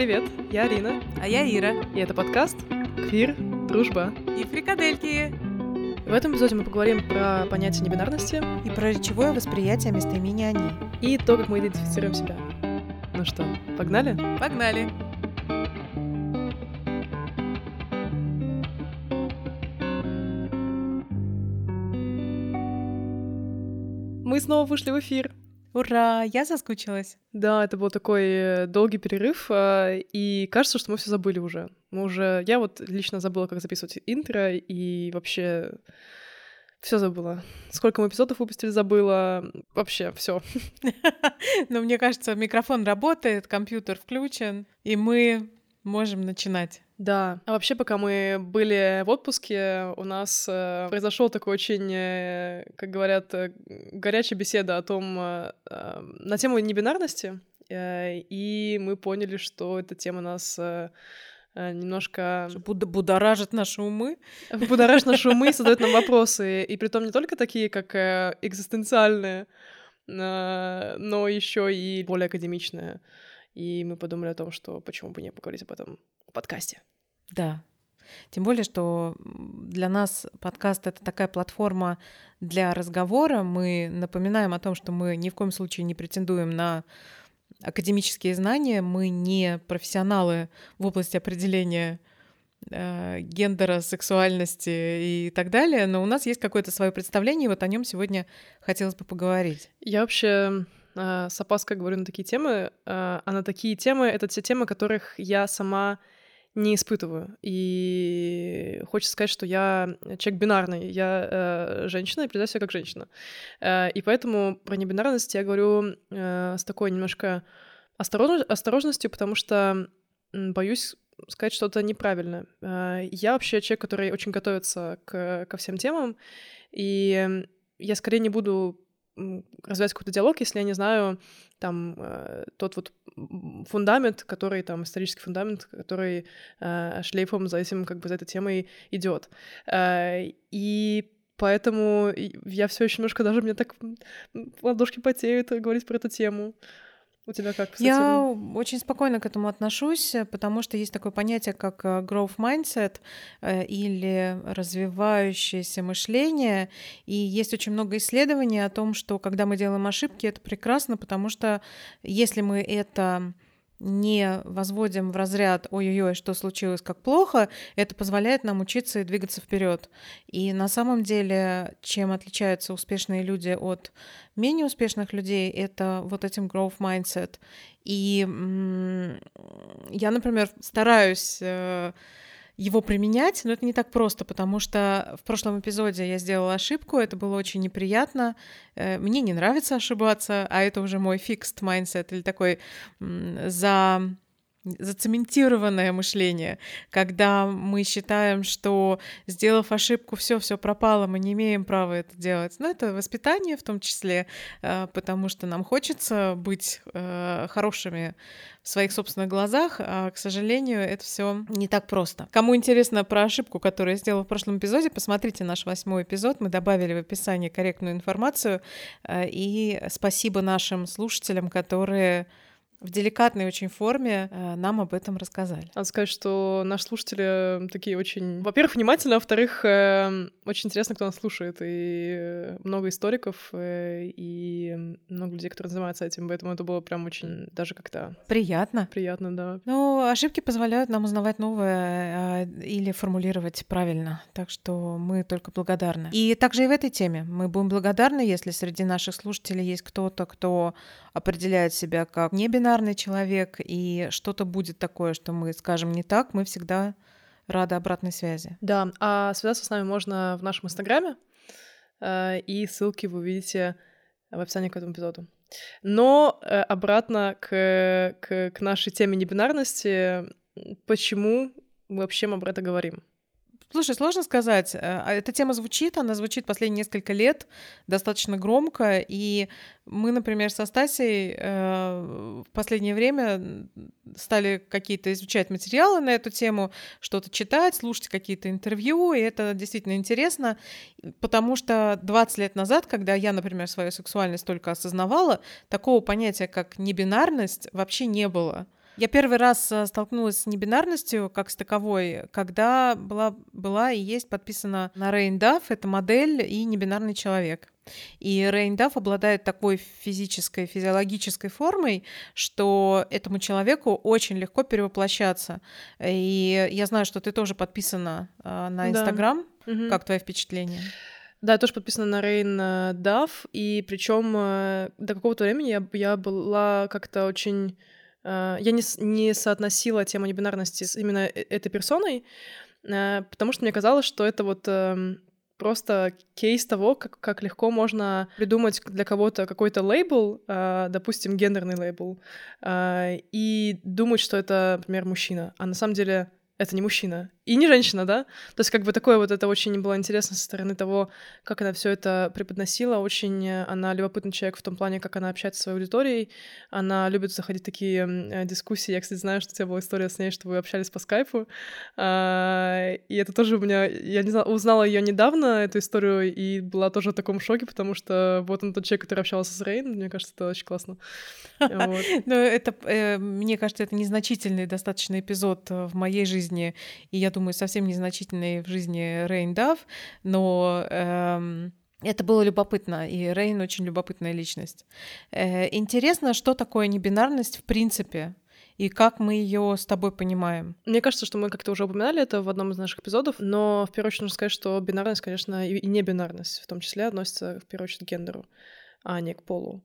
Привет, я Арина. А я Ира. И это подкаст «Квир. Дружба». И фрикадельки. В этом эпизоде мы поговорим про понятие небинарности. И про речевое восприятие местоимения «они». И то, как мы идентифицируем себя. Ну что, погнали? Погнали. Мы снова вышли в эфир. Ура! Я соскучилась. Да, это был такой э, долгий перерыв, а, и кажется, что мы все забыли уже. Мы уже... Я вот лично забыла, как записывать интро, и вообще все забыла. Сколько мы эпизодов выпустили, забыла. Вообще, все. Но мне кажется, микрофон работает, компьютер включен, и мы можем начинать. Да. А вообще, пока мы были в отпуске, у нас э, произошел такой очень, э, как говорят, э, горячая беседа о том, э, э, на тему небинарности, э, и мы поняли, что эта тема нас э, э немножко... Буд будоражит наши умы. Будоражит наши умы и задает нам вопросы. И при том не только такие, как э, экзистенциальные, э, но еще и более академичные. И мы подумали о том, что почему бы не поговорить об этом подкасте. Да. Тем более, что для нас подкаст — это такая платформа для разговора. Мы напоминаем о том, что мы ни в коем случае не претендуем на академические знания, мы не профессионалы в области определения э, гендера, сексуальности и так далее, но у нас есть какое-то свое представление, и вот о нем сегодня хотелось бы поговорить. Я вообще э, с опаской говорю на такие темы, э, а на такие темы — это те темы, которых я сама не испытываю. И хочется сказать, что я человек бинарный, я э, женщина и предаю себя как женщина. Э, и поэтому про небинарность я говорю э, с такой немножко осторож... осторожностью, потому что боюсь сказать что-то неправильное. Э, я вообще человек, который очень готовится к, ко всем темам, и я скорее не буду развивать какой-то диалог, если я не знаю там э, тот вот фундамент, который там исторический фундамент, который э, шлейфом за этим как бы за этой темой идет. Э, и поэтому я все еще немножко даже мне так ладошки потеют говорить про эту тему. У тебя как? Кстати? Я очень спокойно к этому отношусь, потому что есть такое понятие, как э, growth mindset э, или развивающееся мышление. И есть очень много исследований о том, что когда мы делаем ошибки, это прекрасно, потому что если мы это не возводим в разряд «ой-ой-ой, что случилось, как плохо», это позволяет нам учиться и двигаться вперед. И на самом деле, чем отличаются успешные люди от менее успешных людей, это вот этим growth mindset. И я, например, стараюсь э, его применять, но это не так просто, потому что в прошлом эпизоде я сделала ошибку, это было очень неприятно. Э, мне не нравится ошибаться, а это уже мой fixed mindset или такой за зацементированное мышление, когда мы считаем, что сделав ошибку, все, все пропало, мы не имеем права это делать. Но это воспитание в том числе, э, потому что нам хочется быть э, хорошими в своих собственных глазах, а, к сожалению, это все не так просто. Кому интересно про ошибку, которую я сделала в прошлом эпизоде, посмотрите наш восьмой эпизод. Мы добавили в описании корректную информацию. Э, и спасибо нашим слушателям, которые в деликатной очень форме э, нам об этом рассказали. Надо сказать, что наши слушатели такие очень, во-первых, внимательны, а во-вторых, э, очень интересно, кто нас слушает. И много историков, э, и много людей, которые занимаются этим, поэтому это было прям очень даже как-то... Приятно. Приятно, да. Ну, ошибки позволяют нам узнавать новое или формулировать правильно, так что мы только благодарны. И также и в этой теме мы будем благодарны, если среди наших слушателей есть кто-то, кто определяет себя как не бинарный человек, и что-то будет такое, что мы скажем не так, мы всегда рады обратной связи. Да, а связаться с нами можно в нашем инстаграме, э, и ссылки вы увидите в описании к этому эпизоду. Но э, обратно к, к, к нашей теме небинарности, почему мы вообще об этом говорим? Слушай, сложно сказать. Э, а эта тема звучит, она звучит последние несколько лет достаточно громко, и мы, например, со Стасей э, в последнее время стали какие-то изучать материалы на эту тему, что-то читать, слушать какие-то интервью, и это действительно интересно, потому что 20 лет назад, когда я, например, свою сексуальность только осознавала, такого понятия, как небинарность, вообще не было. Я первый раз э, столкнулась с небинарностью как с таковой, когда была, была и есть подписана на Рейн Дафф, это модель и небинарный человек. И Рейн Дафф обладает такой физической, физиологической формой, что этому человеку очень легко перевоплощаться. И я знаю, что ты тоже подписана э, на Инстаграм. Да. Угу. Как твои впечатления? Да, я тоже подписана на Рейн э, Дафф, и причем до какого-то времени я, я была как-то очень Э, я не, не соотносила тему небинарности с именно э, этой персоной, э, потому что мне казалось, что это вот эм, просто кейс того, как, как легко можно придумать для кого-то какой-то лейбл, допустим, гендерный лейбл, и думать, что это, например, мужчина. А на самом деле это не мужчина и не женщина, да? То есть как бы такое вот это очень было интересно со стороны того, как она все это преподносила. Очень э, она любопытный человек в том плане, как она общается с своей аудиторией. Она любит заходить в такие э, дискуссии. Я, кстати, знаю, что у тебя была история с ней, что вы общались по скайпу. А, и это тоже у меня... Я не знала, узнала ее недавно, эту историю, и была тоже в таком шоке, потому что вот он тот человек, который общался с Рейн. Мне кажется, это очень классно. Ну, это, э, мне кажется, это незначительный достаточно эпизод в моей жизни, и я думаю, совсем незначительные в жизни Рейн Дав, но эм, это было любопытно, и Рейн очень любопытная личность. Э, интересно, что такое небинарность в принципе, и как мы ее с тобой понимаем? Мне кажется, что мы как-то уже упоминали это в одном из наших эпизодов, но в первую очередь нужно сказать, что бинарность, конечно, и не бинарность в том числе относится в первую очередь к гендеру, а не к полу.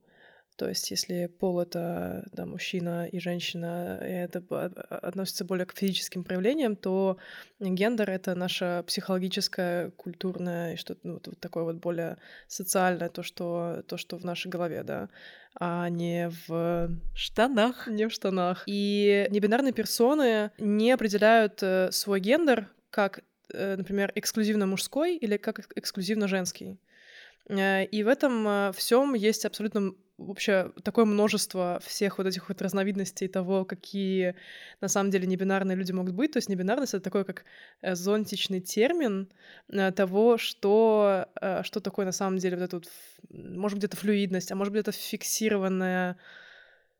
То есть, если пол это да, мужчина и женщина, и это относится более к физическим проявлениям, то гендер это наше психологическое, культурное и что-то ну, вот такое вот более социальное, то, что, то, что в нашей голове, да, а не в штанах. Не в штанах. И небинарные персоны не определяют э, свой гендер как, э, например, эксклюзивно мужской или как эксклюзивно женский. Э, и в этом всем есть абсолютно вообще такое множество всех вот этих вот разновидностей того, какие на самом деле небинарные люди могут быть. То есть небинарность — это такой как э, зонтичный термин э, того, что, э, что такое на самом деле вот эта вот, может где-то флюидность, а может это фиксированная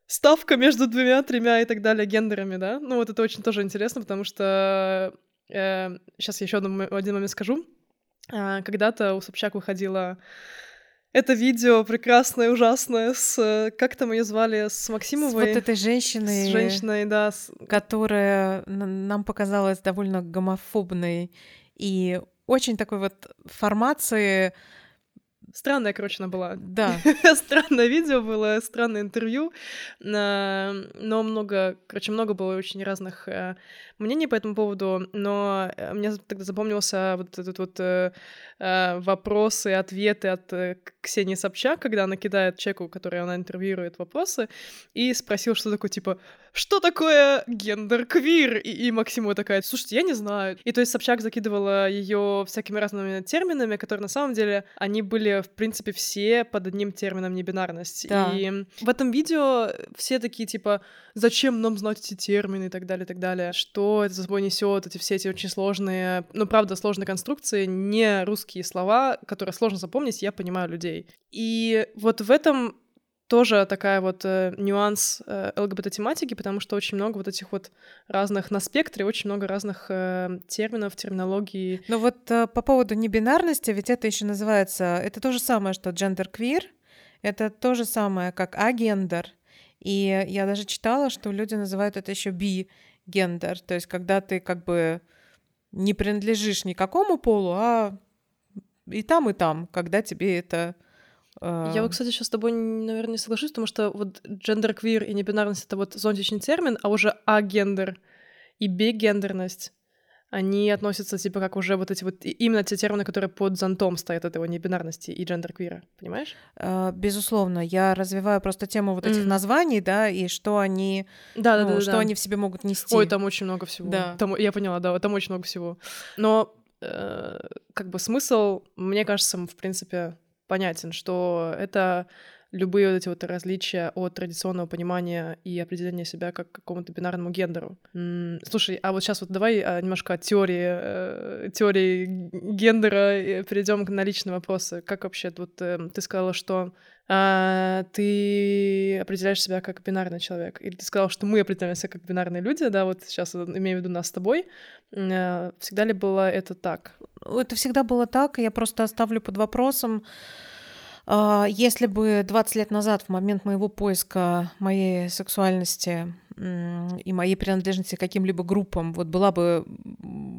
ставка между двумя, тремя и так далее гендерами, да? Ну вот это очень тоже интересно, потому что э, сейчас я еще один момент скажу. Когда-то у Собчак выходила это видео прекрасное, ужасное, с... Как там ее звали? С Максимовой? С вот этой женщиной. С женщиной, да. С... Которая нам показалась довольно гомофобной и очень такой вот формации Странная, короче, она была. Да. Странное видео было, странное интервью, но много, короче, много было очень разных э, мнений по этому поводу, но э, мне тогда запомнился вот этот вот э, вопросы и ответы от Ксении Собчак, когда она кидает человеку, который она интервьюирует, вопросы, и спросил, что такое, типа, что такое гендер квир? И, и Максимова такая, слушайте, я не знаю. И то есть Собчак закидывала ее всякими разными терминами, которые на самом деле, они были, в принципе, все под одним термином небинарность. Да. И в этом видео все такие, типа, зачем нам знать эти термины и так далее, и так далее. Что это за собой несет, эти все эти очень сложные, ну, правда, сложные конструкции, не русские слова, которые сложно запомнить, я понимаю людей. И вот в этом тоже такая вот э, нюанс э, ЛГБТ-тематики, потому что очень много вот этих вот разных на спектре, очень много разных э, терминов, терминологии. Но вот э, по поводу небинарности, ведь это еще называется, это то же самое, что гендер-квир, это то же самое, как агендер. И я даже читала, что люди называют это еще би-гендер, то есть когда ты как бы не принадлежишь никакому полу, а и там, и там, когда тебе это я вот, кстати, сейчас с тобой, наверное, не соглашусь, потому что вот гендер-квир и небинарность — это вот зонтичный термин, а уже агендер и бигендерность, они относятся, типа, как уже вот эти вот именно те термины, которые под зонтом стоят этого небинарности и гендер-квира, понимаешь? А, безусловно, я развиваю просто тему вот этих mm. названий, да, и что они, да, ну, да, да, что да. они в себе могут нести. Ой, там очень много всего. Да. Там, я поняла, да, там очень много всего. Но э, как бы смысл, мне кажется, в принципе, понятен, что это любые вот эти вот различия от традиционного понимания и определения себя как какому-то бинарному гендеру. Слушай, а вот сейчас вот давай а, немножко от теории, э, теории гендера перейдем на личные вопросы. Как вообще, вот э, ты сказала, что а, ты определяешь себя как бинарный человек. Или ты сказал, что мы определяем себя как бинарные люди, да, вот сейчас имею в виду нас с тобой. А, всегда ли было это так? Это всегда было так, я просто оставлю под вопросом, если бы 20 лет назад, в момент моего поиска моей сексуальности и моей принадлежности к каким-либо группам, вот была бы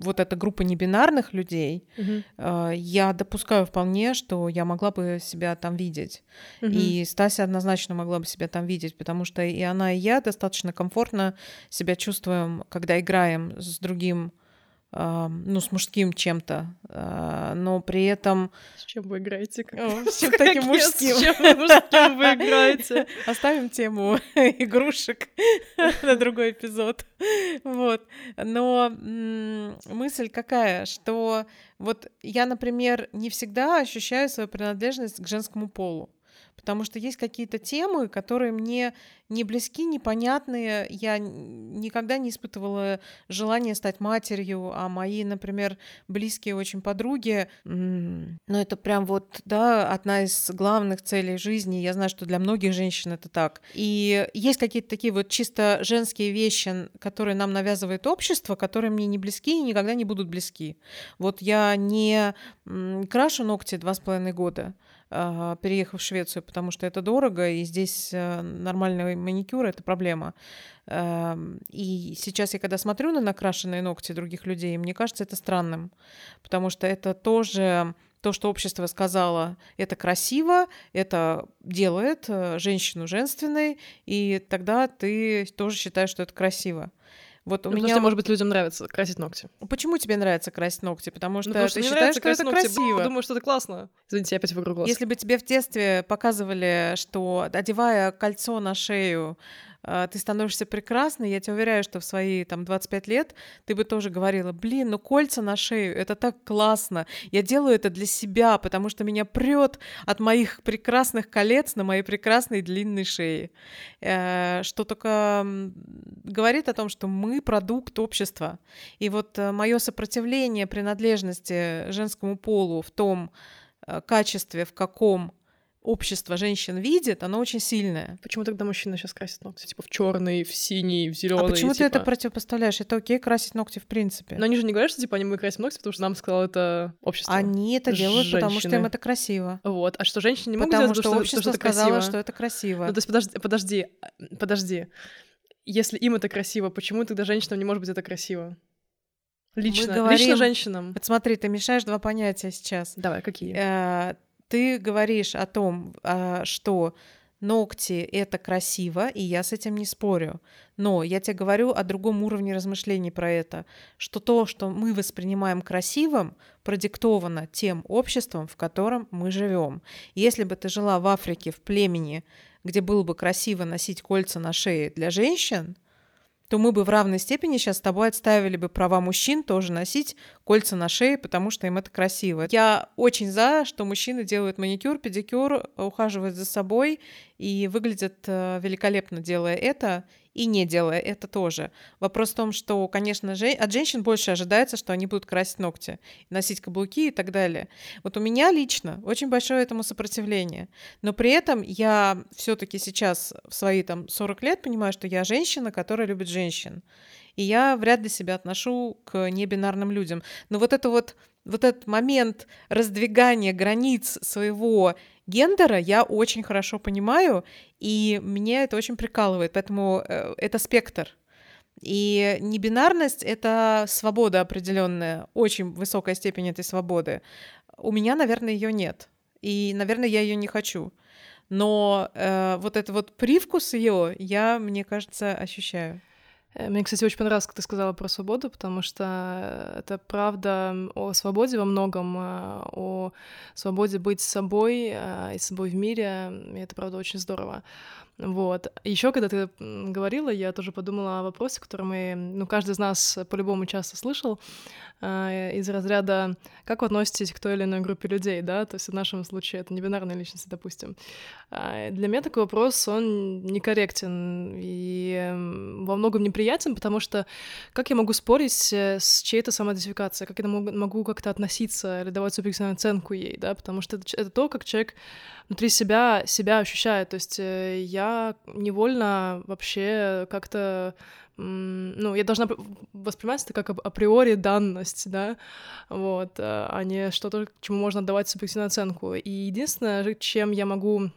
вот эта группа небинарных людей, угу. я допускаю вполне, что я могла бы себя там видеть. Угу. И Стася однозначно могла бы себя там видеть, потому что и она, и я достаточно комфортно себя чувствуем, когда играем с другим ну, с мужским чем-то, а, но при этом... С чем вы играете? с чем таким мужским? С чем мужским вы играете? Оставим тему игрушек на другой эпизод. Вот. Но мысль какая, что вот я, например, не всегда ощущаю свою принадлежность к женскому полу потому что есть какие-то темы, которые мне не близки, непонятные. Я никогда не испытывала желания стать матерью, а мои, например, близкие очень подруги, ну это прям вот, да, одна из главных целей жизни. Я знаю, что для многих женщин это так. И есть какие-то такие вот чисто женские вещи, которые нам навязывает общество, которые мне не близки и никогда не будут близки. Вот я не крашу ногти два с половиной года, переехав в Швецию, потому что это дорого, и здесь э, нормальный маникюр — это проблема. Эм, и сейчас я когда смотрю на накрашенные ногти других людей, мне кажется это странным, потому что это тоже то, что общество сказало, это красиво, это делает э, женщину женственной, и тогда ты тоже считаешь, что это красиво. Вот у ну, меня, что, может быть, людям нравится красить ногти. Почему тебе нравится красить ногти? Потому ну, что, ну, потому что ты считаешь, что это ногти. красиво. Думаю, что это классно. Извините, я опять вокруг Если бы тебе в детстве показывали, что одевая кольцо на шею, ты становишься прекрасной, я тебе уверяю, что в свои там 25 лет ты бы тоже говорила, блин, ну кольца на шею, это так классно, я делаю это для себя, потому что меня прет от моих прекрасных колец на моей прекрасной длинной шее, э, что только говорит о том, что мы продукт общества, и вот э, мое сопротивление принадлежности женскому полу в том э, качестве, в каком общество женщин видит, оно очень сильное. Почему тогда мужчины сейчас красят ногти? Типа в черный, в синий, в зеленый. А почему типа... ты это противопоставляешь? Это окей красить ногти в принципе. Но они же не говорят, что типа они мы красим ногти, потому что нам сказал это общество. Они это делают, женщины. потому что им это красиво. Вот. А что женщины не могут потому делать, что, что общество что это сказало, красиво? что это красиво. Ну, то есть подожди, подожди, подожди. Если им это красиво, почему тогда женщинам не может быть это красиво? Лично, говорим... лично женщинам. Вот смотри, ты мешаешь два понятия сейчас. Давай, какие? Э, ты говоришь о том, а, что ногти — это красиво, и я с этим не спорю. Но я тебе говорю о другом уровне размышлений про это, что то, что мы воспринимаем красивым, продиктовано тем обществом, в котором мы живем. Если бы ты жила в Африке, в племени, где было бы красиво носить кольца на шее для женщин, то мы бы в равной степени сейчас с тобой отставили бы права мужчин тоже носить кольца на шее, потому что им это красиво. Я очень за, что мужчины делают маникюр, педикюр, ухаживают за собой и выглядят э, великолепно, делая это и не делая это тоже. Вопрос в том, что, конечно, же, от женщин больше ожидается, что они будут красить ногти, носить каблуки и так далее. Вот у меня лично очень большое этому сопротивление. Но при этом я все-таки сейчас в свои там 40 лет понимаю, что я женщина, которая любит женщин. И я вряд ли себя отношу к небинарным людям. Но вот это вот вот этот момент раздвигания границ своего гендера я очень хорошо понимаю, и мне это очень прикалывает, поэтому э, это спектр. И небинарность — это свобода определенная, очень высокая степень этой свободы. У меня, наверное, ее нет. И, наверное, я ее не хочу. Но э, вот этот вот привкус ее я, мне кажется, ощущаю. Э, мне, кстати, очень понравилось, как ты сказала про свободу, потому что это правда о свободе во многом, э, о свободе быть собой э, и собой в мире, и это правда очень здорово. Вот. Еще, когда ты говорила, я тоже подумала о вопросе, который мы, ну, каждый из нас по-любому часто слышал, э, из разряда «как вы относитесь к той или иной группе людей?», да, то есть в нашем случае это не бинарные личности, допустим. А, для меня такой вопрос, он некорректен и во многом неприятен, потому что как я могу спорить э, с чьей-то самоидентификацией, как я могу как-то относиться или давать субъективную оценку ей, да, потому что это, это то, как человек внутри себя себя ощущает, то есть э, я невольно вообще как-то ну, я должна воспринимать это как априори данность, да, вот, а не что-то, чему можно давать субъективную оценку. И единственное, чем я могу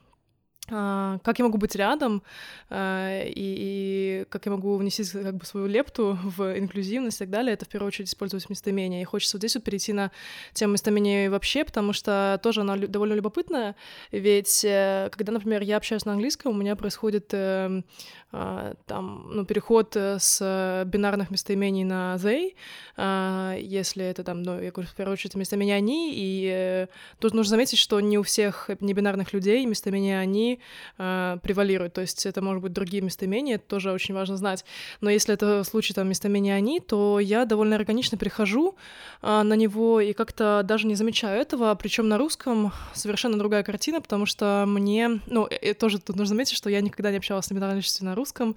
как я могу быть рядом а, и, и как я могу внести как бы свою лепту в инклюзивность и так далее, это в первую очередь использовать местоимение. И хочется вот здесь вот перейти на тему местоимения вообще, потому что тоже она довольно любопытная, ведь э, когда, например, я общаюсь на английском, у меня происходит эм, а, там, ну, переход э, с бинарных местоимений на they, если это там, ну, я говорю, в первую очередь местоимение они, и э, тут нужно заметить, что не у всех небинарных людей местоимение они э, превалируют. То есть это может быть другие местоимения, это тоже очень важно знать. Но если это в случае там местоимения они, то я довольно органично перехожу э, на него и как-то даже не замечаю этого. Причем на русском совершенно другая картина, потому что мне, ну, и тоже тут нужно заметить, что я никогда не общалась с личностью на русском,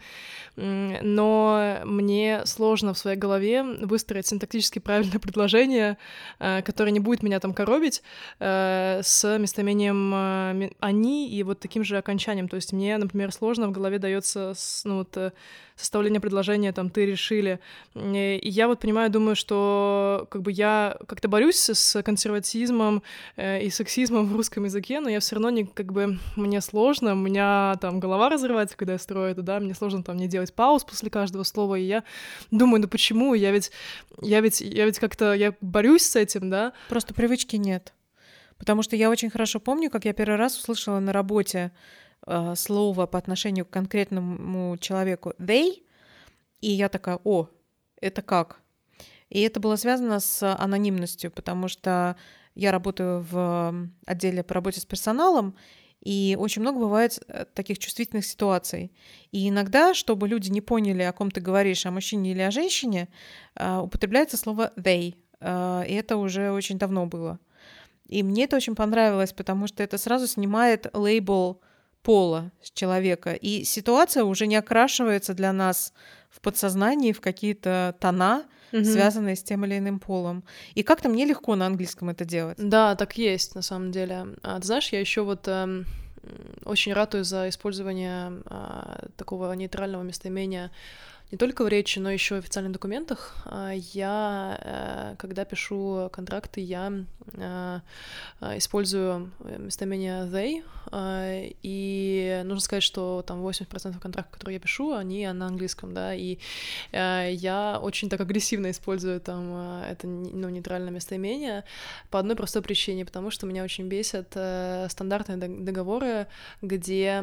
но мне сложно в своей голове выстроить синтактически правильное предложение, э, которое не будет меня там коробить э, с местоимением э, они и вот таким же же окончанием. То есть мне, например, сложно в голове дается ну, вот, э, составление предложения, там, ты решили. И я вот понимаю, думаю, что как бы я как-то борюсь с консерватизмом э, и сексизмом в русском языке, но я все равно не, как бы, мне сложно, у меня там голова разрывается, когда я строю это, да, мне сложно там не делать пауз после каждого слова, и я думаю, ну почему, я ведь, я ведь, я ведь как-то, я борюсь с этим, да. Просто привычки нет. Потому что я очень хорошо помню, как я первый раз услышала на работе э, слово по отношению к конкретному человеку they, и я такая, о, это как? И это было связано с анонимностью, потому что я работаю в отделе по работе с персоналом, и очень много бывает э, таких чувствительных ситуаций. И иногда, чтобы люди не поняли, о ком ты говоришь, о мужчине или о женщине, э, употребляется слово they. Э, и это уже очень давно было. И мне это очень понравилось, потому что это сразу снимает лейбл пола с человека. И ситуация уже не окрашивается для нас в подсознании в какие-то тона, угу. связанные с тем или иным полом. И как-то мне легко на английском это делать. Да, так есть на самом деле. А, ты знаешь, я еще вот э, очень ратую за использование э, такого нейтрального местоимения не только в речи, но еще в официальных документах. А, я, э, когда пишу контракты, я э, э, использую местоимение they, и нужно сказать, что там 80% контрактов, которые я пишу, они на английском, да, и я очень так агрессивно использую там это ну, нейтральное местоимение по одной простой причине, потому что меня очень бесят стандартные договоры, где,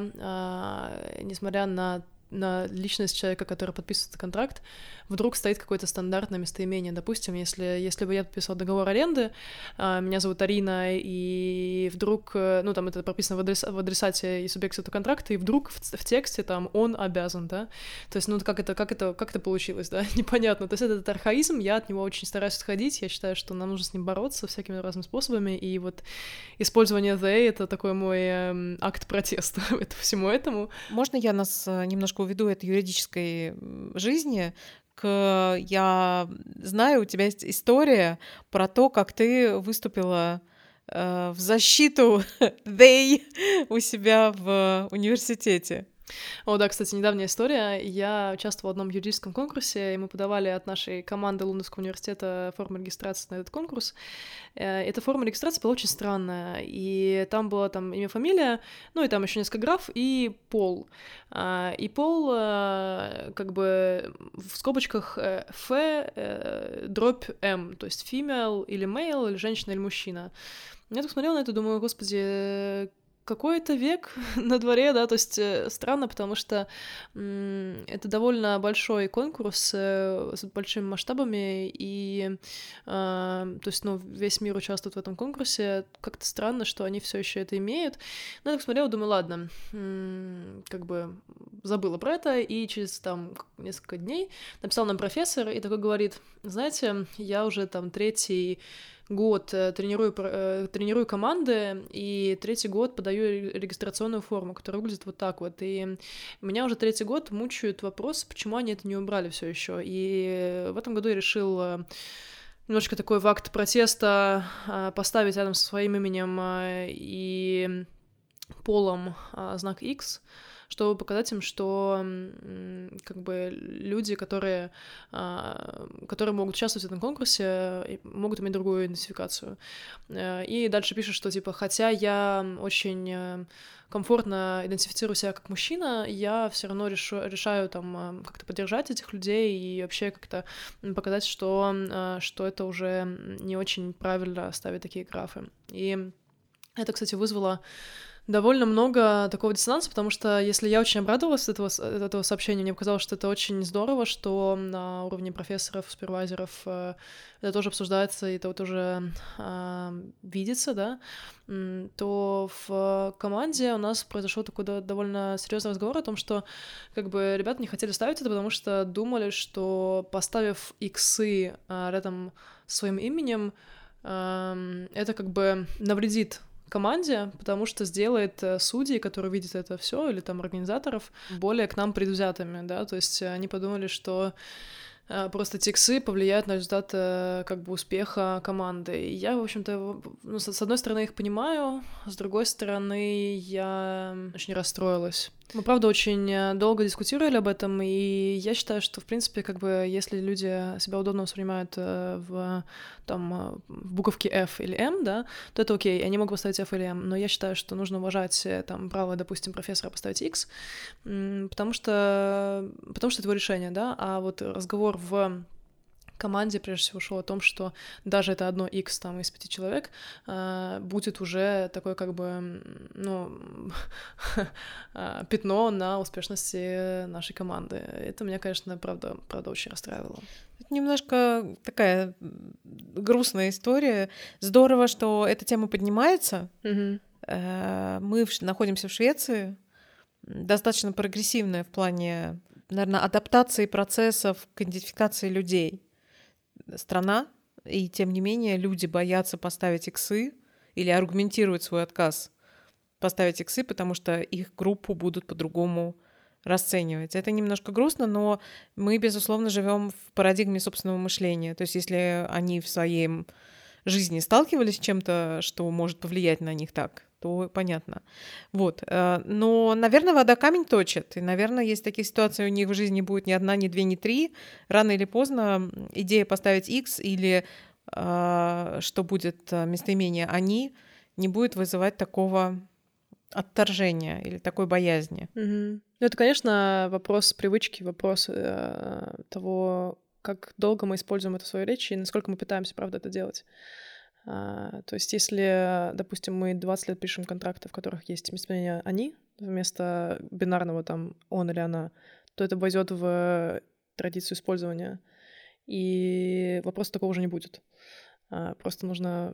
несмотря на на личность человека, который подписывает контракт, вдруг стоит какое-то стандартное местоимение. Допустим, если, если бы я подписал договор аренды, а, меня зовут Арина, и вдруг, э, ну, там это прописано в, адрес, в адресате и субъекте этого контракта, и вдруг в, в тексте там он обязан, да? То есть, ну, как это, как это, как это получилось, да? Непонятно. То есть этот архаизм, я от него очень стараюсь отходить, я считаю, что нам нужно с ним бороться всякими разными способами, и вот использование the — это такой мой э, акт протеста всему этому. Можно я нас э, немножко уведу от юридической жизни к... Я знаю, у тебя есть история про то, как ты выступила э, в защиту they у себя в университете. О, да, кстати, недавняя история. Я участвовала в одном юридическом конкурсе, и мы подавали от нашей команды Лундовского университета форму регистрации на этот конкурс. Э, эта форма регистрации была очень странная, и там было там имя, фамилия, ну и там еще несколько граф и пол. А, и пол э, как бы в скобочках э, F дробь M, то есть female или male, или женщина или мужчина. Я так смотрела на это, думаю, господи, какой-то век на дворе, да, то есть э, странно, потому что это довольно большой конкурс э, с большими масштабами, и, а, то есть, ну, весь мир участвует в этом конкурсе, как-то странно, что они все еще это имеют. Ну, я так смотрела, думаю, ладно, как бы забыла про это, и через там несколько дней написал нам профессор и такой говорит, знаете, я уже там третий год э, тренирую, э, тренирую команды, и третий год подаю регистрационную форму, которая выглядит вот так вот. И меня уже третий год мучают вопрос, почему они это не убрали все еще. И в этом году я решил э, немножко такой в акт протеста поставить рядом со своим именем и полом знак X, чтобы показать им, что как бы люди, которые, а, которые могут участвовать в этом конкурсе, могут иметь другую идентификацию. Э, и дальше пишет, что типа, хотя я очень э, комфортно идентифицирую себя как мужчина, я все равно решу, решаю там э, как-то поддержать этих людей и вообще как-то показать, что, что это уже не очень правильно ставить такие графы. И это, кстати, вызвало довольно много такого диссонанса, потому что если я очень обрадовалась от этого, от этого сообщения, мне показалось, что это очень здорово, что на уровне профессоров, супервайзеров э, это тоже обсуждается, и это вот уже э, видится, да, то в команде у нас произошел такой довольно серьезный разговор о том, что как бы ребята не хотели ставить это, потому что думали, что поставив иксы э, рядом своим именем, э, это как бы навредит команде, потому что сделает э, судей, которые видят это все, или там организаторов, более к нам предвзятыми, да, то есть они подумали, что э, просто тексы повлияют на результат э, как бы успеха команды. И я, в общем-то, ну, с одной стороны их понимаю, с другой стороны я очень расстроилась. Мы, правда, очень э, долго дискутировали об этом, и я считаю, что, в принципе, как бы, если люди себя удобно воспринимают э, в, там, э, в буковке F или M, да, то это окей, они могут поставить F или M, но я считаю, что нужно уважать, там, право, допустим, профессора поставить X, потому что, потому что это его решение, да, а вот разговор в команде прежде всего шел о том, что даже это одно X там из пяти человек э, будет уже такое как бы, ну, а, пятно на успешности нашей команды. Это меня, конечно, правда, правда очень расстраивало. Это немножко такая грустная история. Здорово, что эта тема поднимается. Угу. Мы находимся в Швеции, достаточно прогрессивная в плане, наверное, адаптации процессов к идентификации людей страна, и тем не менее люди боятся поставить иксы или аргументируют свой отказ поставить иксы, потому что их группу будут по-другому расценивать. Это немножко грустно, но мы, безусловно, живем в парадигме собственного мышления. То есть если они в своей жизни сталкивались с чем-то, что может повлиять на них так, то понятно. Вот. Э, но, наверное, вода камень точит. И, наверное, есть такие ситуации, у них в жизни будет ни одна, ни две, ни три. Рано или поздно идея поставить X или э, что будет э, местоимение «они» не будет вызывать такого отторжения или такой боязни. Mm-hmm. Ну, это, конечно, вопрос привычки, вопрос э, того, как долго мы используем эту свою речь и насколько мы пытаемся, правда, это делать. А, то есть если, допустим, мы 20 лет пишем контракты, в которых есть местоимение «они», вместо бинарного там «он» или «она», то это войдет в традицию использования. И вопроса такого уже не будет. А, просто нужно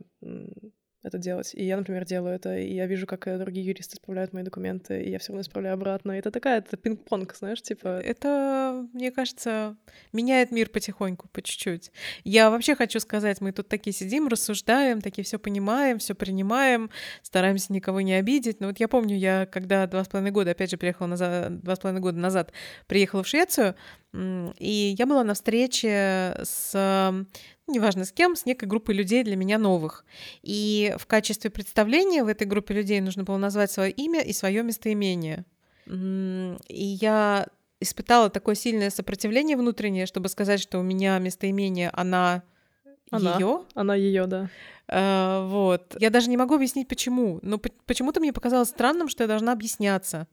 это делать. И я, например, делаю это, и я вижу, как э, другие юристы исправляют мои документы, и я все равно исправляю обратно. Это такая, это пинг-понг, знаешь, типа... Это, мне кажется, меняет мир потихоньку, по чуть-чуть. Я вообще хочу сказать, мы тут такие сидим, рассуждаем, такие все понимаем, все принимаем, стараемся никого не обидеть. Но вот я помню, я когда два с половиной года, опять же, приехала назад, два с половиной года назад, приехала в Швецию, и я была на встрече с неважно с кем, с некой группой людей для меня новых. И в качестве представления в этой группе людей нужно было назвать свое имя и свое местоимение. И я испытала такое сильное сопротивление внутреннее, чтобы сказать, что у меня местоимение она, она ее. Она ее, да. А, вот. Я даже не могу объяснить, почему. Но почему-то мне показалось странным, что я должна объясняться.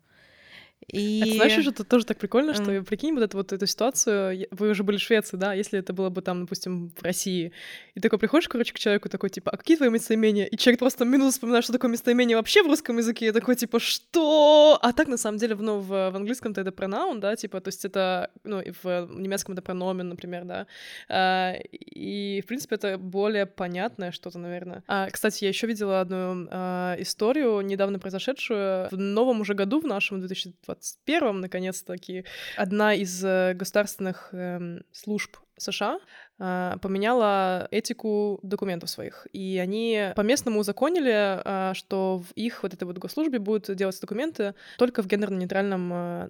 И... Это, знаешь, это тоже так прикольно, что, mm. прикинь, вот эту вот эту ситуацию, вы уже были в Швеции, да, если это было бы там, допустим, в России, и такой приходишь, короче, к человеку, такой, типа, а какие твои местоимения? И человек просто минуту вспоминает, что такое местоимение вообще в русском языке, и такой, типа, что? А так, на самом деле, ну, в, в английском-то это пронаун, да, типа, то есть это, ну, и в немецком это прономен, например, да, а, и, в принципе, это более понятное что-то, наверное. А, кстати, я еще видела одну а, историю, недавно произошедшую, в новом уже году, в нашем 2020 2021 наконец-таки, одна из э, государственных э, служб США э, поменяла этику документов своих. И они по-местному узаконили, э, что в их вот этой вот госслужбе будут делаться документы только в гендерно-нейтральном,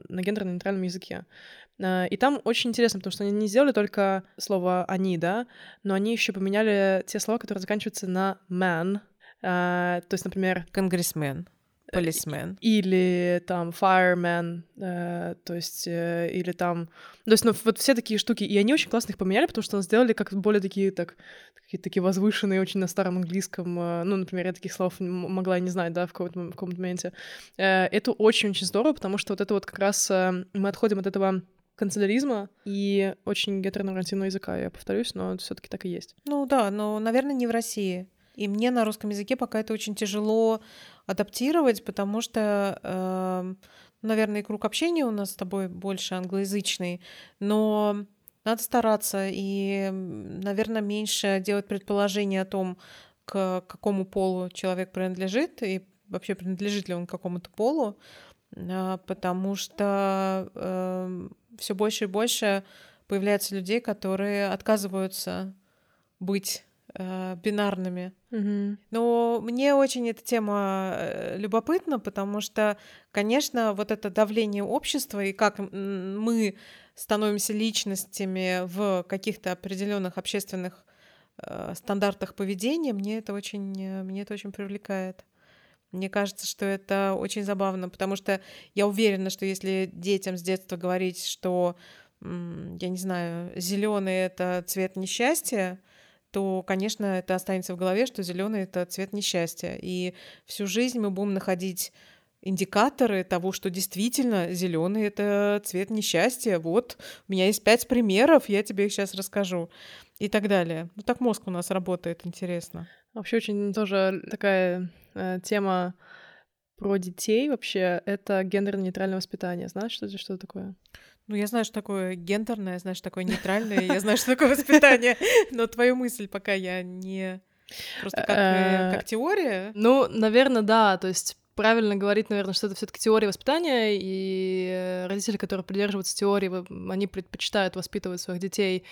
на гендерно-нейтральном языке. И там очень интересно, потому что они не сделали только слово «они», да, но они еще поменяли те слова, которые заканчиваются на «man», то есть, например... Конгрессмен. Полисмен. Или там fireman, э, то есть, э, или там... То есть, ну, вот все такие штуки. И они очень классно их поменяли, потому что сделали как более такие, так, какие-то такие возвышенные, очень на старом английском. Э, ну, например, я таких слов могла не знать, да, в каком-то, в каком-то моменте. Э, это очень-очень здорово, потому что вот это вот как раз э, мы отходим от этого канцеляризма и очень гетеронормативного языка, я повторюсь, но все таки так и есть. Ну да, но, наверное, не в России. И мне на русском языке пока это очень тяжело адаптировать, потому что, э, наверное, круг общения у нас с тобой больше англоязычный, но надо стараться и, наверное, меньше делать предположения о том, к какому полу человек принадлежит и вообще принадлежит ли он какому-то полу, э, потому что э, все больше и больше появляется людей, которые отказываются быть э, бинарными. Mm-hmm. Но мне очень эта тема э, любопытна, потому что, конечно, вот это давление общества и как мы становимся личностями в каких-то определенных общественных э, стандартах поведения, мне это очень, э, мне это очень привлекает. Мне кажется, что это очень забавно, потому что я уверена, что если детям с детства говорить, что, я не знаю, зеленый это цвет несчастья, то, конечно, это останется в голове, что зеленый это цвет несчастья. И всю жизнь мы будем находить индикаторы того, что действительно зеленый это цвет несчастья. Вот, у меня есть пять примеров, я тебе их сейчас расскажу. И так далее. Ну так мозг у нас работает, интересно. Вообще очень тоже такая э, тема про детей вообще. Это гендерно-нейтральное воспитание. Знаешь, что это, что такое? Ну, я знаю, что такое гендерное, знаю, что такое нейтральное, я знаю, что такое воспитание, но твою мысль пока я не... Просто как, э, как теория? Ну, наверное, да. То есть правильно говорить, наверное, что это все-таки теория воспитания, и э, родители, которые придерживаются теории, они предпочитают воспитывать своих детей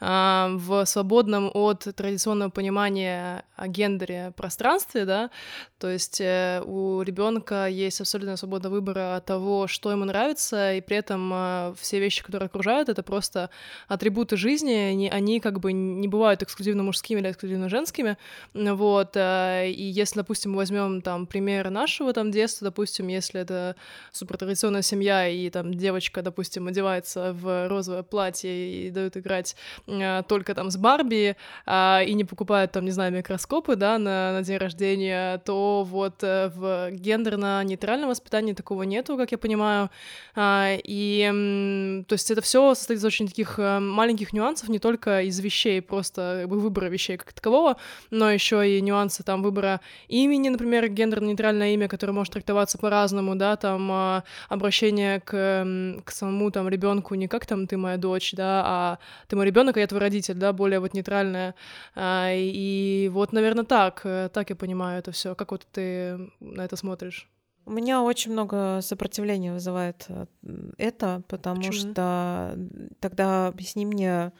э, в свободном от традиционного понимания о гендере пространстве, да, то есть э, у ребенка есть абсолютно свобода выбора того, что ему нравится, и при этом э, все вещи, которые окружают, это просто атрибуты жизни, они, как бы не бывают эксклюзивно мужскими или эксклюзивно женскими, вот, и если, допустим, мы возьмем там пример нашего там детства, допустим, если это супертрадиционная семья, и там девочка, допустим, одевается в розовое платье и дают играть э, только там с Барби, э, и не покупают там, не знаю, микроскопы, да, на, на день рождения, то вот э, в гендерно-нейтральном воспитании такого нету, как я понимаю, э, и то есть это все состоит из очень таких э, маленьких нюансов, не только из вещей, просто как бы, выбора вещей как такового, но еще и нюансы там выбора имени, например, гендерно-нейтральное имя, который может трактоваться по-разному, да, там а, обращение к, к самому там ребенку не как там ты моя дочь, да, а ты мой ребенок, а я твой родитель, да, более вот нейтральное. А, и вот, наверное, так, э, так я понимаю это все. Как вот ты на это смотришь? У меня очень много сопротивления вызывает э, это, потому Почему? что тогда объясни мне,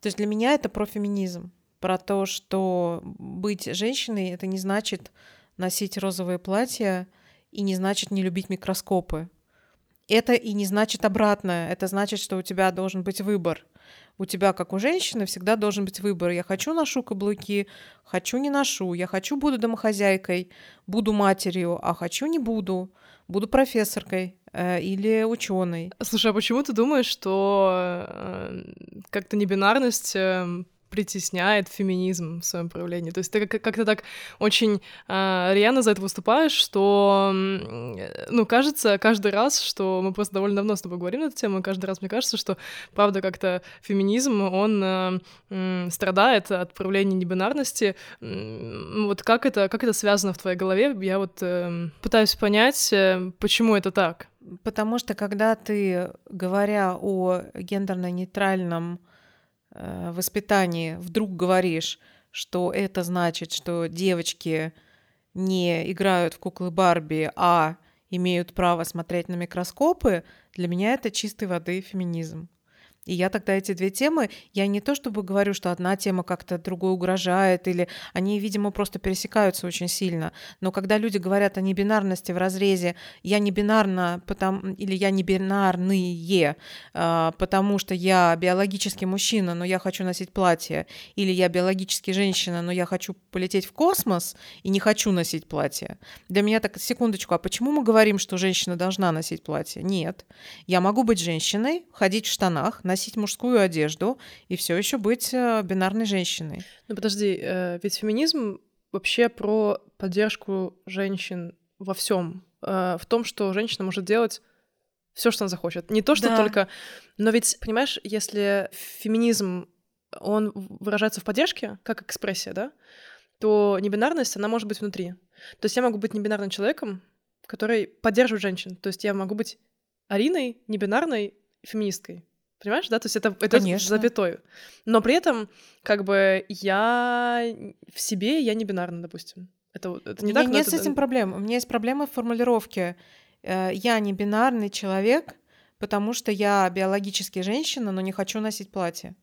то есть для меня это про феминизм, про то, что быть женщиной это не значит носить розовые платья и не значит не любить микроскопы. Это и не значит обратное. Это значит, что у тебя должен быть выбор. У тебя, как у женщины, всегда должен быть выбор. Я хочу ношу каблуки, хочу не ношу. Я хочу буду домохозяйкой, буду матерью, а хочу не буду. Буду профессоркой э, или ученой. Слушай, а почему ты думаешь, что э, как-то небинарность э, притесняет феминизм в своем проявлении. То есть ты как-то так очень э, рьяно за это выступаешь, что, ну, кажется каждый раз, что мы просто довольно давно с тобой говорим на эту тему, каждый раз мне кажется, что, правда, как-то феминизм, он э, э, страдает от проявления небинарности. Вот как это, как это связано в твоей голове? Я вот э, пытаюсь понять, э, почему это так. Потому что когда ты, говоря о гендерно-нейтральном э, воспитании, вдруг говоришь, что это значит, что девочки не играют в куклы Барби, а имеют право смотреть на микроскопы, для меня это чистой воды феминизм. И я тогда эти две темы, я не то чтобы говорю, что одна тема как-то другой угрожает, или они, видимо, просто пересекаются очень сильно. Но когда люди говорят о небинарности в разрезе «я не бинарна», потому, или «я не бинарные», а, потому что я биологический мужчина, но я хочу носить платье, или «я биологически женщина, но я хочу полететь в космос и не хочу носить платье». Для меня так, секундочку, а почему мы говорим, что женщина должна носить платье? Нет. Я могу быть женщиной, ходить в штанах, носить носить мужскую одежду и все еще быть э, бинарной женщиной. Ну подожди, э, ведь феминизм вообще про поддержку женщин во всем, э, в том, что женщина может делать все, что она захочет. Не то, что да. только... Но ведь, понимаешь, если феминизм, он выражается в поддержке, как экспрессия, да, то небинарность, она может быть внутри. То есть я могу быть небинарным человеком, который поддерживает женщин. То есть я могу быть Ариной, небинарной феминисткой. Понимаешь, да? То есть это, это Конечно. запятой. Но при этом, как бы, я в себе, я не бинарна, допустим. Это, это не У так, нет это... с этим проблем. У меня есть проблема в формулировке. Э, я не бинарный человек, потому что я биологически женщина, но не хочу носить платье.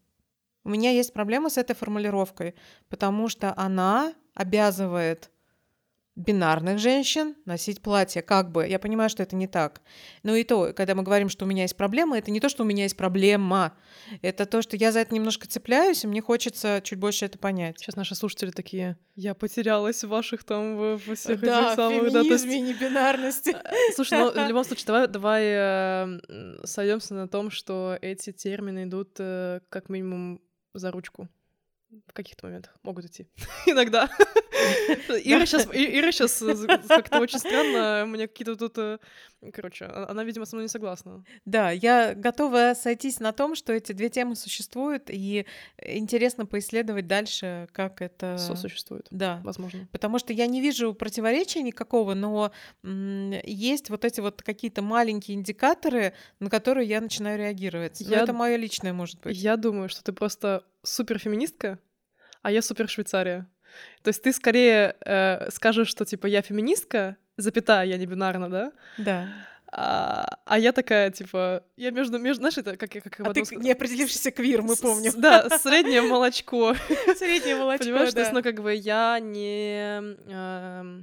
У меня есть проблема с этой формулировкой, потому что она обязывает бинарных женщин носить платье, как бы. Я понимаю, что это не так. Но и то, когда мы говорим, что у меня есть проблема, это не то, что у меня есть проблема. Это то, что я за это немножко цепляюсь, и мне хочется чуть больше это понять. Сейчас наши слушатели такие, я потерялась в ваших там, в, в всех да, этих самых... Да, феминизме, есть... небинарности. Э, слушай, ну, в любом случае, давай, давай э, сойдемся на том, что эти термины идут э, как минимум за ручку в каких-то моментах могут идти. Иногда. Ира сейчас, Ира сейчас как-то очень странно, мне какие-то тут... Э, короче, а, она, видимо, со мной не согласна. Да, я готова сойтись на том, что эти две темы существуют, и интересно поисследовать дальше, как это... Сосуществует. Да. Возможно. Потому что я не вижу противоречия никакого, но есть вот эти вот какие-то маленькие индикаторы, на которые я начинаю реагировать. Я... Но это мое личное, может быть. Я думаю, что ты просто суперфеминистка, а я супер Швейцария. То есть ты скорее э, скажешь, что типа я феминистка, запятая, я не бинарна, да? Да. А, а я такая, типа, я между, между, знаешь, это как, как а ты не определившийся квир, мы помним. С, да, среднее молочко. Среднее молочко, Понимаешь, да. то есть, ну, как бы я не... Э,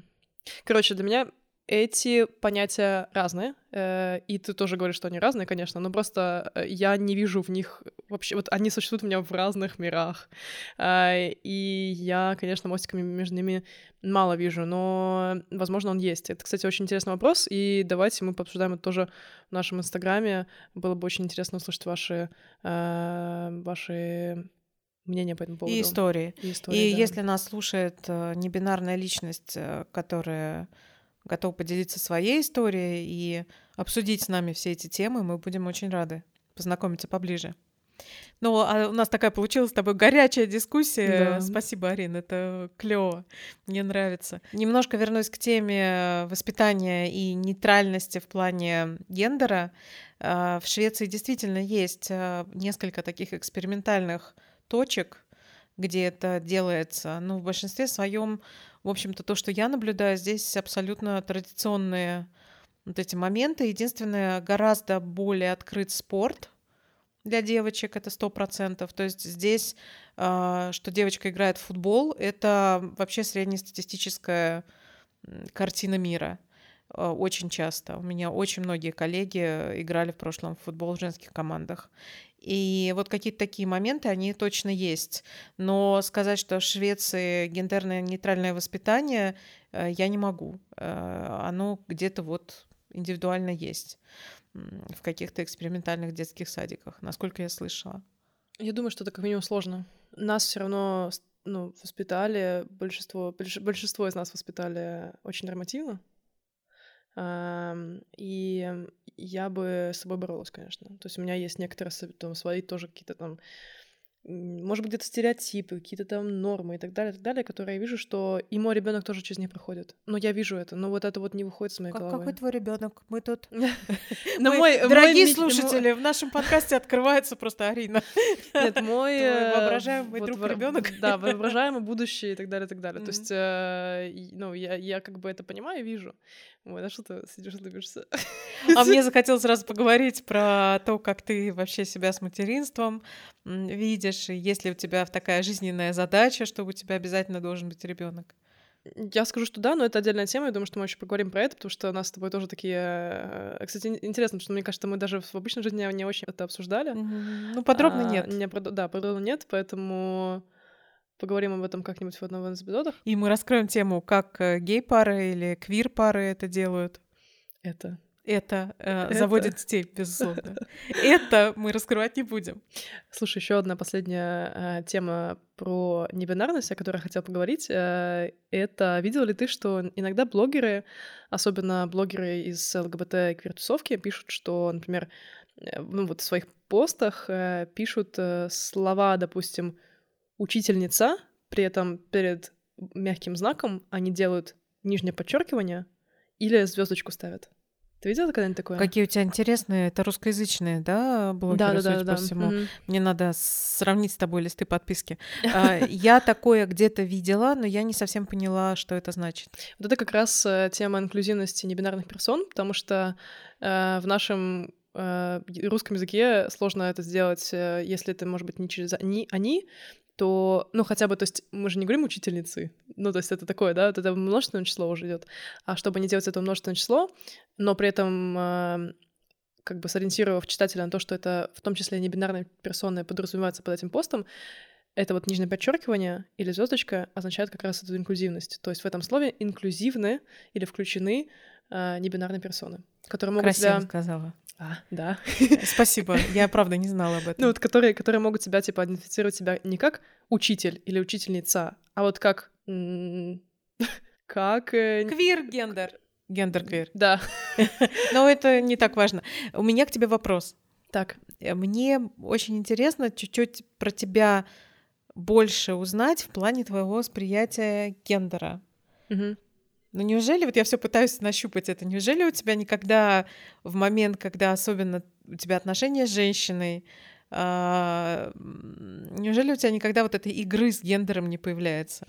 короче, для меня эти понятия разные, э, и ты тоже говоришь, что они разные, конечно, но просто э, я не вижу в них вообще, вот они существуют у меня в разных мирах, э, и я, конечно, мостиками между ними мало вижу, но, возможно, он есть. Это, кстати, очень интересный вопрос, и давайте мы пообсуждаем это тоже в нашем инстаграме. Было бы очень интересно услышать ваши, ваши мнения по этому поводу. И истории. И, истории, и да. если нас слушает небинарная личность, которая готов поделиться своей историей и обсудить с нами все эти темы, мы будем очень рады познакомиться поближе. Ну, а у нас такая получилась с тобой горячая дискуссия. Да. Спасибо, Арин, это клево, мне нравится. Немножко вернусь к теме воспитания и нейтральности в плане гендера. А, в Швеции действительно есть а, несколько таких экспериментальных точек, где это делается. Ну, в большинстве своем в общем-то, то, что я наблюдаю, здесь абсолютно традиционные вот эти моменты. Единственное, гораздо более открыт спорт для девочек, это сто процентов. То есть здесь, а, что девочка играет в футбол, это вообще среднестатистическая картина мира а, очень часто. У меня очень многие коллеги играли в прошлом в футбол в женских командах. И вот какие-то такие моменты, они точно есть. Но сказать, что в Швеции гендерное нейтральное воспитание, э, я не могу. Э, оно где-то вот индивидуально есть в каких-то экспериментальных детских садиках, насколько я слышала. Я думаю, что это как минимум сложно. Нас все равно ну, воспитали, большинство, большинство из нас воспитали очень нормативно. И я бы с собой боролась, конечно. То есть у меня есть некоторые там, свои тоже какие-то там может быть, где-то стереотипы, какие-то там нормы и так далее, и так далее, которые я вижу, что и мой ребенок тоже через них проходит. Но я вижу это, но вот это вот не выходит с моей как, головы. Какой твой ребенок? Мы тут. Дорогие слушатели, в нашем подкасте открывается просто Арина. Нет, мой э, воображаемый друг ребенок. Да, воображаемый будущее и так далее, и так далее. То есть, э, ну, я как бы это понимаю вижу. Ой, на что ты сидишь улыбишься? А мне захотелось сразу поговорить про то, как ты вообще себя с материнством видишь, и есть ли у тебя такая жизненная задача, что у тебя обязательно должен быть ребенок. Я скажу, что да, но это отдельная тема. Я думаю, что мы еще поговорим про это, потому что у нас с тобой тоже такие... Э, кстати, интересно, потому что мне кажется, мы даже в обычной жизни не очень это обсуждали. Ну, подробно а, нет. Не, да, подробно нет, поэтому Поговорим об этом как-нибудь в одном из эпизодов. И мы раскроем тему, как э, гей-пары или квир-пары это делают. Это. Это, э, это. заводит детей, безусловно. Это мы раскрывать не будем. Слушай, еще одна последняя э, тема про небинарность, о которой я хотела поговорить. Э, это видел ли ты, что иногда блогеры, особенно блогеры из ЛГБТ квир-тусовки, пишут, что, например, э, ну вот в своих постах э, пишут слова, допустим, учительница, при этом перед мягким знаком они делают нижнее подчеркивание или звездочку ставят. Ты видела когда-нибудь такое? Какие у тебя интересные, это русскоязычные, да, блогеры, да, да, да, да. по всему. Mm-hmm. Мне надо сравнить с тобой листы подписки. А, я такое где-то видела, но я не совсем поняла, что это значит. Вот это как раз э, тема инклюзивности небинарных персон, потому что э, в нашем э, русском языке сложно это сделать, если это, может быть, не через они, они то, ну, хотя бы, то есть мы же не говорим учительницы, ну, то есть это такое, да, вот это множественное число уже идет, а чтобы не делать это множественное число, но при этом э, как бы сориентировав читателя на то, что это в том числе не бинарные персоны подразумеваются под этим постом, это вот нижнее подчеркивание или звездочка означает как раз эту инклюзивность. То есть в этом слове инклюзивны или включены э, небинарные персоны, которые могут Красиво себя... сказала. А, да. Спасибо. Я правда не знала об этом. Ну, вот которые, которые могут тебя, типа, идентифицировать себя не как учитель или учительница, а вот как... Как... Э, Квир-гендер. Гендер-квир. Да. Но это не так важно. У меня к тебе вопрос. Так. Э, мне очень интересно чуть-чуть про тебя больше узнать в плане твоего восприятия гендера. Угу. Ну неужели, вот я все пытаюсь нащупать это, неужели у тебя никогда в момент, когда особенно у тебя отношения с женщиной, а, неужели у тебя никогда вот этой игры с гендером не появляется?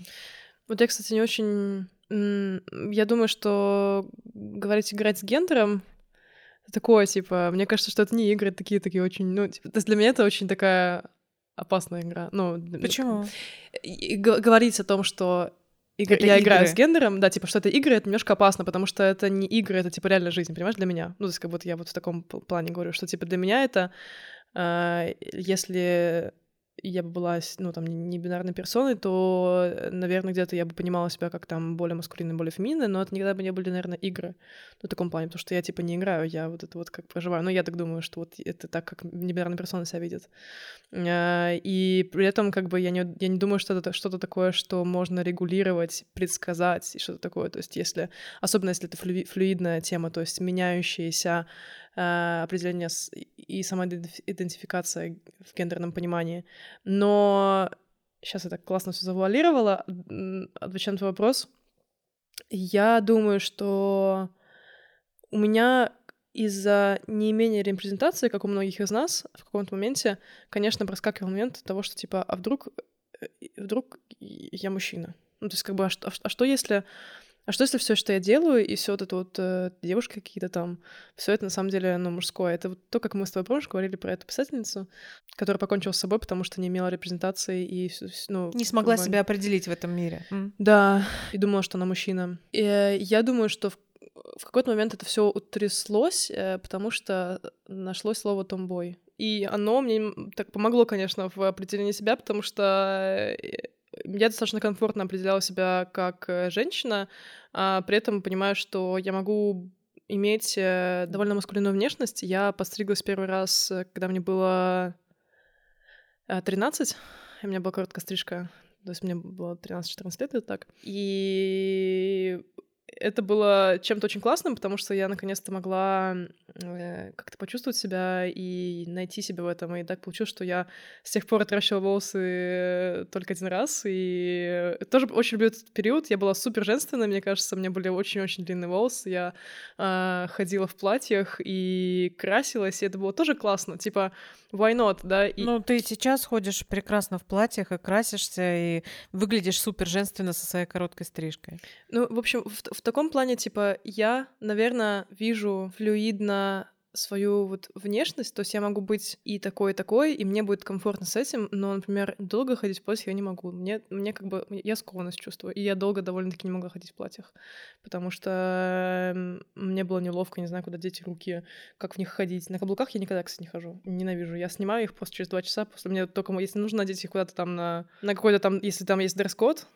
Вот я, кстати, не очень... Я думаю, что говорить играть с гендером такое, типа, мне кажется, что это не игры такие, такие очень, ну, типа, то есть для меня это очень такая опасная игра. Ну, Почему? Говорить о том, что Игр... я игры. играю с гендером, да, типа, что это игры, это немножко опасно, потому что это не игры, это, типа, реальная жизнь, понимаешь, для меня. Ну, то есть, как будто я вот в таком плане говорю, что, типа, для меня это, э, если я бы была, ну, там, не бинарной персоной, то, э, наверное, где-то я бы понимала себя как там более маскулинной, более феминной, но это никогда бы не были, наверное, игры в таком плане, потому что я, типа, не играю, я вот это вот как проживаю. Но я так думаю, что вот это так, как небинарная персона себя видит. А, и при этом, как бы, я не, я не думаю, что это что-то такое, что можно регулировать, предсказать и что-то такое. То есть если, особенно если это флюидная тема, то есть меняющаяся э, определение и самоидентификация в гендерном понимании. Но сейчас я так классно все завуалировала, отвечая на твой вопрос. Я думаю, что у меня из-за неимения репрезентации, как у многих из нас, в каком-то моменте, конечно, проскакивал момент того, что типа, а вдруг, э, вдруг я мужчина? Ну, то есть, как бы, а что, а что если а что если все, что я делаю, и все вот это вот э, девушки какие-то там, все это на самом деле, ну, мужское. Это вот то, как мы с тобой помнишь, говорили про эту писательницу, которая покончила с собой, потому что не имела репрезентации и, ну... Не смогла себя определить в этом мире. Mm. Да, и думала, что она мужчина. И э, я думаю, что в, в какой-то момент это все утряслось, э, потому что нашлось слово «томбой». И оно мне так помогло, конечно, в определении себя, потому что э, я достаточно комфортно определяла себя как э, женщина, а при этом понимаю, что я могу иметь э, довольно маскулинную внешность. Я постриглась первый раз, э, когда мне было 13, и у меня была короткая стрижка, то есть мне было 13-14 лет, это так. И это было чем-то очень классным, потому что я наконец-то могла э, как-то почувствовать себя и найти себя в этом. И так получилось, что я с тех пор отращивала волосы только один раз. И тоже очень люблю этот период. Я была супер женственной, мне кажется. У меня были очень-очень длинные волосы. Я э, ходила в платьях и красилась. И это было тоже классно. Типа, why not, да? И... Ну, ты сейчас ходишь прекрасно в платьях и красишься, и выглядишь супер женственно со своей короткой стрижкой. Ну, в общем, в, в таком плане, типа, я, наверное, вижу флюидно свою вот внешность, то есть я могу быть и такой, и такой, и мне будет комфортно с этим, но, например, долго ходить в платье я не могу. Мне, мне как бы, я скованность чувствую, и я долго довольно-таки не могла ходить в платьях, потому что мне было неловко, не знаю, куда деть руки, как в них ходить. На каблуках я никогда, кстати, не хожу, ненавижу. Я снимаю их просто через два часа, после мне только, если нужно надеть их куда-то там на, на какой-то там, если там есть дресс-код,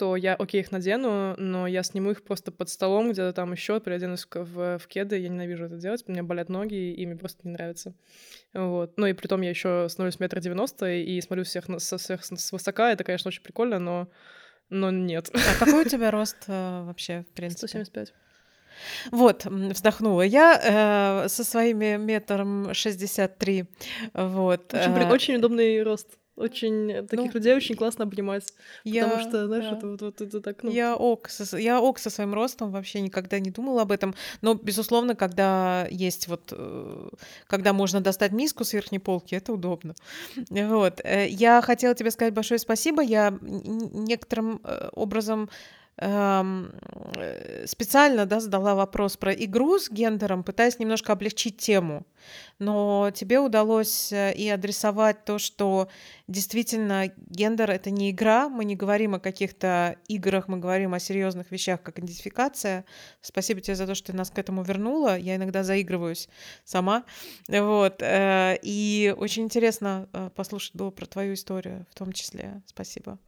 то я, окей, их надену, но я сниму их просто под столом, где-то там еще, переоденусь в, в кеды. Я ненавижу это делать, у меня болят ноги, и мне просто не нравится. Вот. Ну и при том я еще становлюсь метр девяносто и смотрю всех, со всех с высока. Это, конечно, очень прикольно, но, но нет. А какой у тебя рост э, вообще, в принципе? 175. Вот, вздохнула я э, со своими метром 63. Вот. Очень, э, очень удобный рост. Очень э, таких ну, людей очень классно обнимать. Я, потому что, знаешь, да. это вот, вот это так. Ну... Я ок, со, я ок со своим ростом, вообще никогда не думала об этом. Но, безусловно, когда есть вот, э, когда можно достать миску с верхней полки, это удобно. Вот. Э, я хотела тебе сказать большое спасибо. Я некоторым образом эм, специально да, задала вопрос про игру с гендером, пытаясь немножко облегчить тему. Но тебе удалось э, и адресовать то, что действительно гендер — это не игра, мы не говорим о каких-то играх, мы говорим о серьезных вещах, как идентификация. Спасибо тебе за то, что ты нас к этому вернула. Я иногда заигрываюсь сама. Вот. Э, и очень интересно э, послушать было про твою историю в том числе. Спасибо.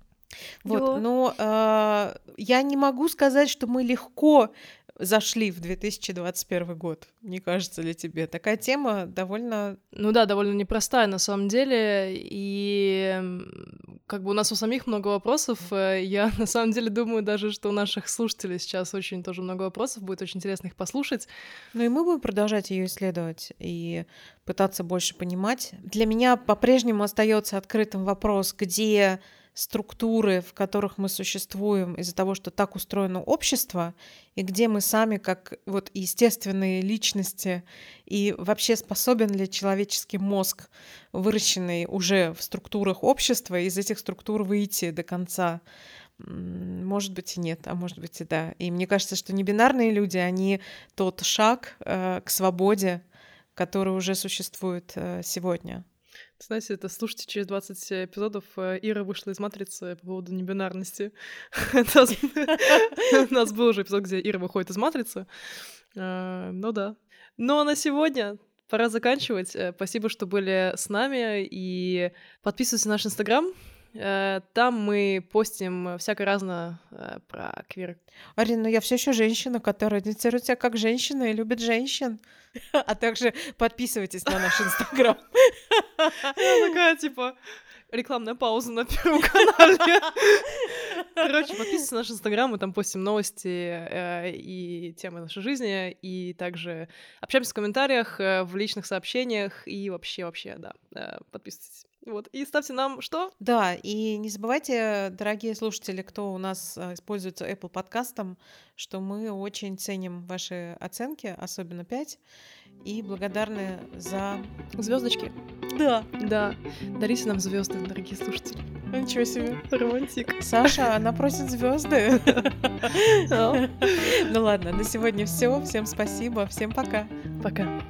Вот, но э, я не могу сказать, что мы легко зашли в 2021 год. Не кажется ли тебе? Такая тема довольно... Ну да, довольно непростая на самом деле. И как бы у нас у самих много вопросов. Э, я на самом деле думаю даже, что у наших слушателей сейчас очень тоже много вопросов. Будет очень интересно их послушать. Ну и мы будем продолжать ее исследовать и пытаться больше понимать. Для меня по-прежнему остается открытым вопрос, где структуры, в которых мы существуем из-за того, что так устроено общество, и где мы сами как вот естественные личности, и вообще способен ли человеческий мозг, выращенный уже в структурах общества, из этих структур выйти до конца. Может быть и нет, а может быть и да. И мне кажется, что небинарные люди, они тот шаг э, к свободе, который уже существует э, сегодня. Знаете, это слушайте через 20 эпизодов. Э, Ира вышла из матрицы по поводу небинарности. У нас был уже эпизод, где Ира выходит из матрицы. Э, ну да. Ну а на сегодня пора заканчивать. Э, спасибо, что были с нами. И подписывайтесь на наш инстаграм. Там мы постим всякое разное про квир. Арина, ну я все еще женщина, которая идентифицирует себя как женщина и любит женщин. А также подписывайтесь на наш инстаграм. Я такая, типа, рекламная пауза на Первом канале. Короче, подписывайтесь на наш инстаграм, мы там постим новости э, и темы нашей жизни, и также общаемся в комментариях, э, в личных сообщениях, и вообще, вообще, да, э, подписывайтесь. Вот. И ставьте нам что? Да, и не забывайте, дорогие слушатели, кто у нас э, используется Apple подкастом, что мы очень ценим ваши оценки, особенно 5, и благодарны за звездочки. Да. Да. Дарите нам звезды, дорогие слушатели. Ничего себе. Романтик. Саша, она просит звезды. Ну ладно, на сегодня все. Всем спасибо. Всем пока. Пока.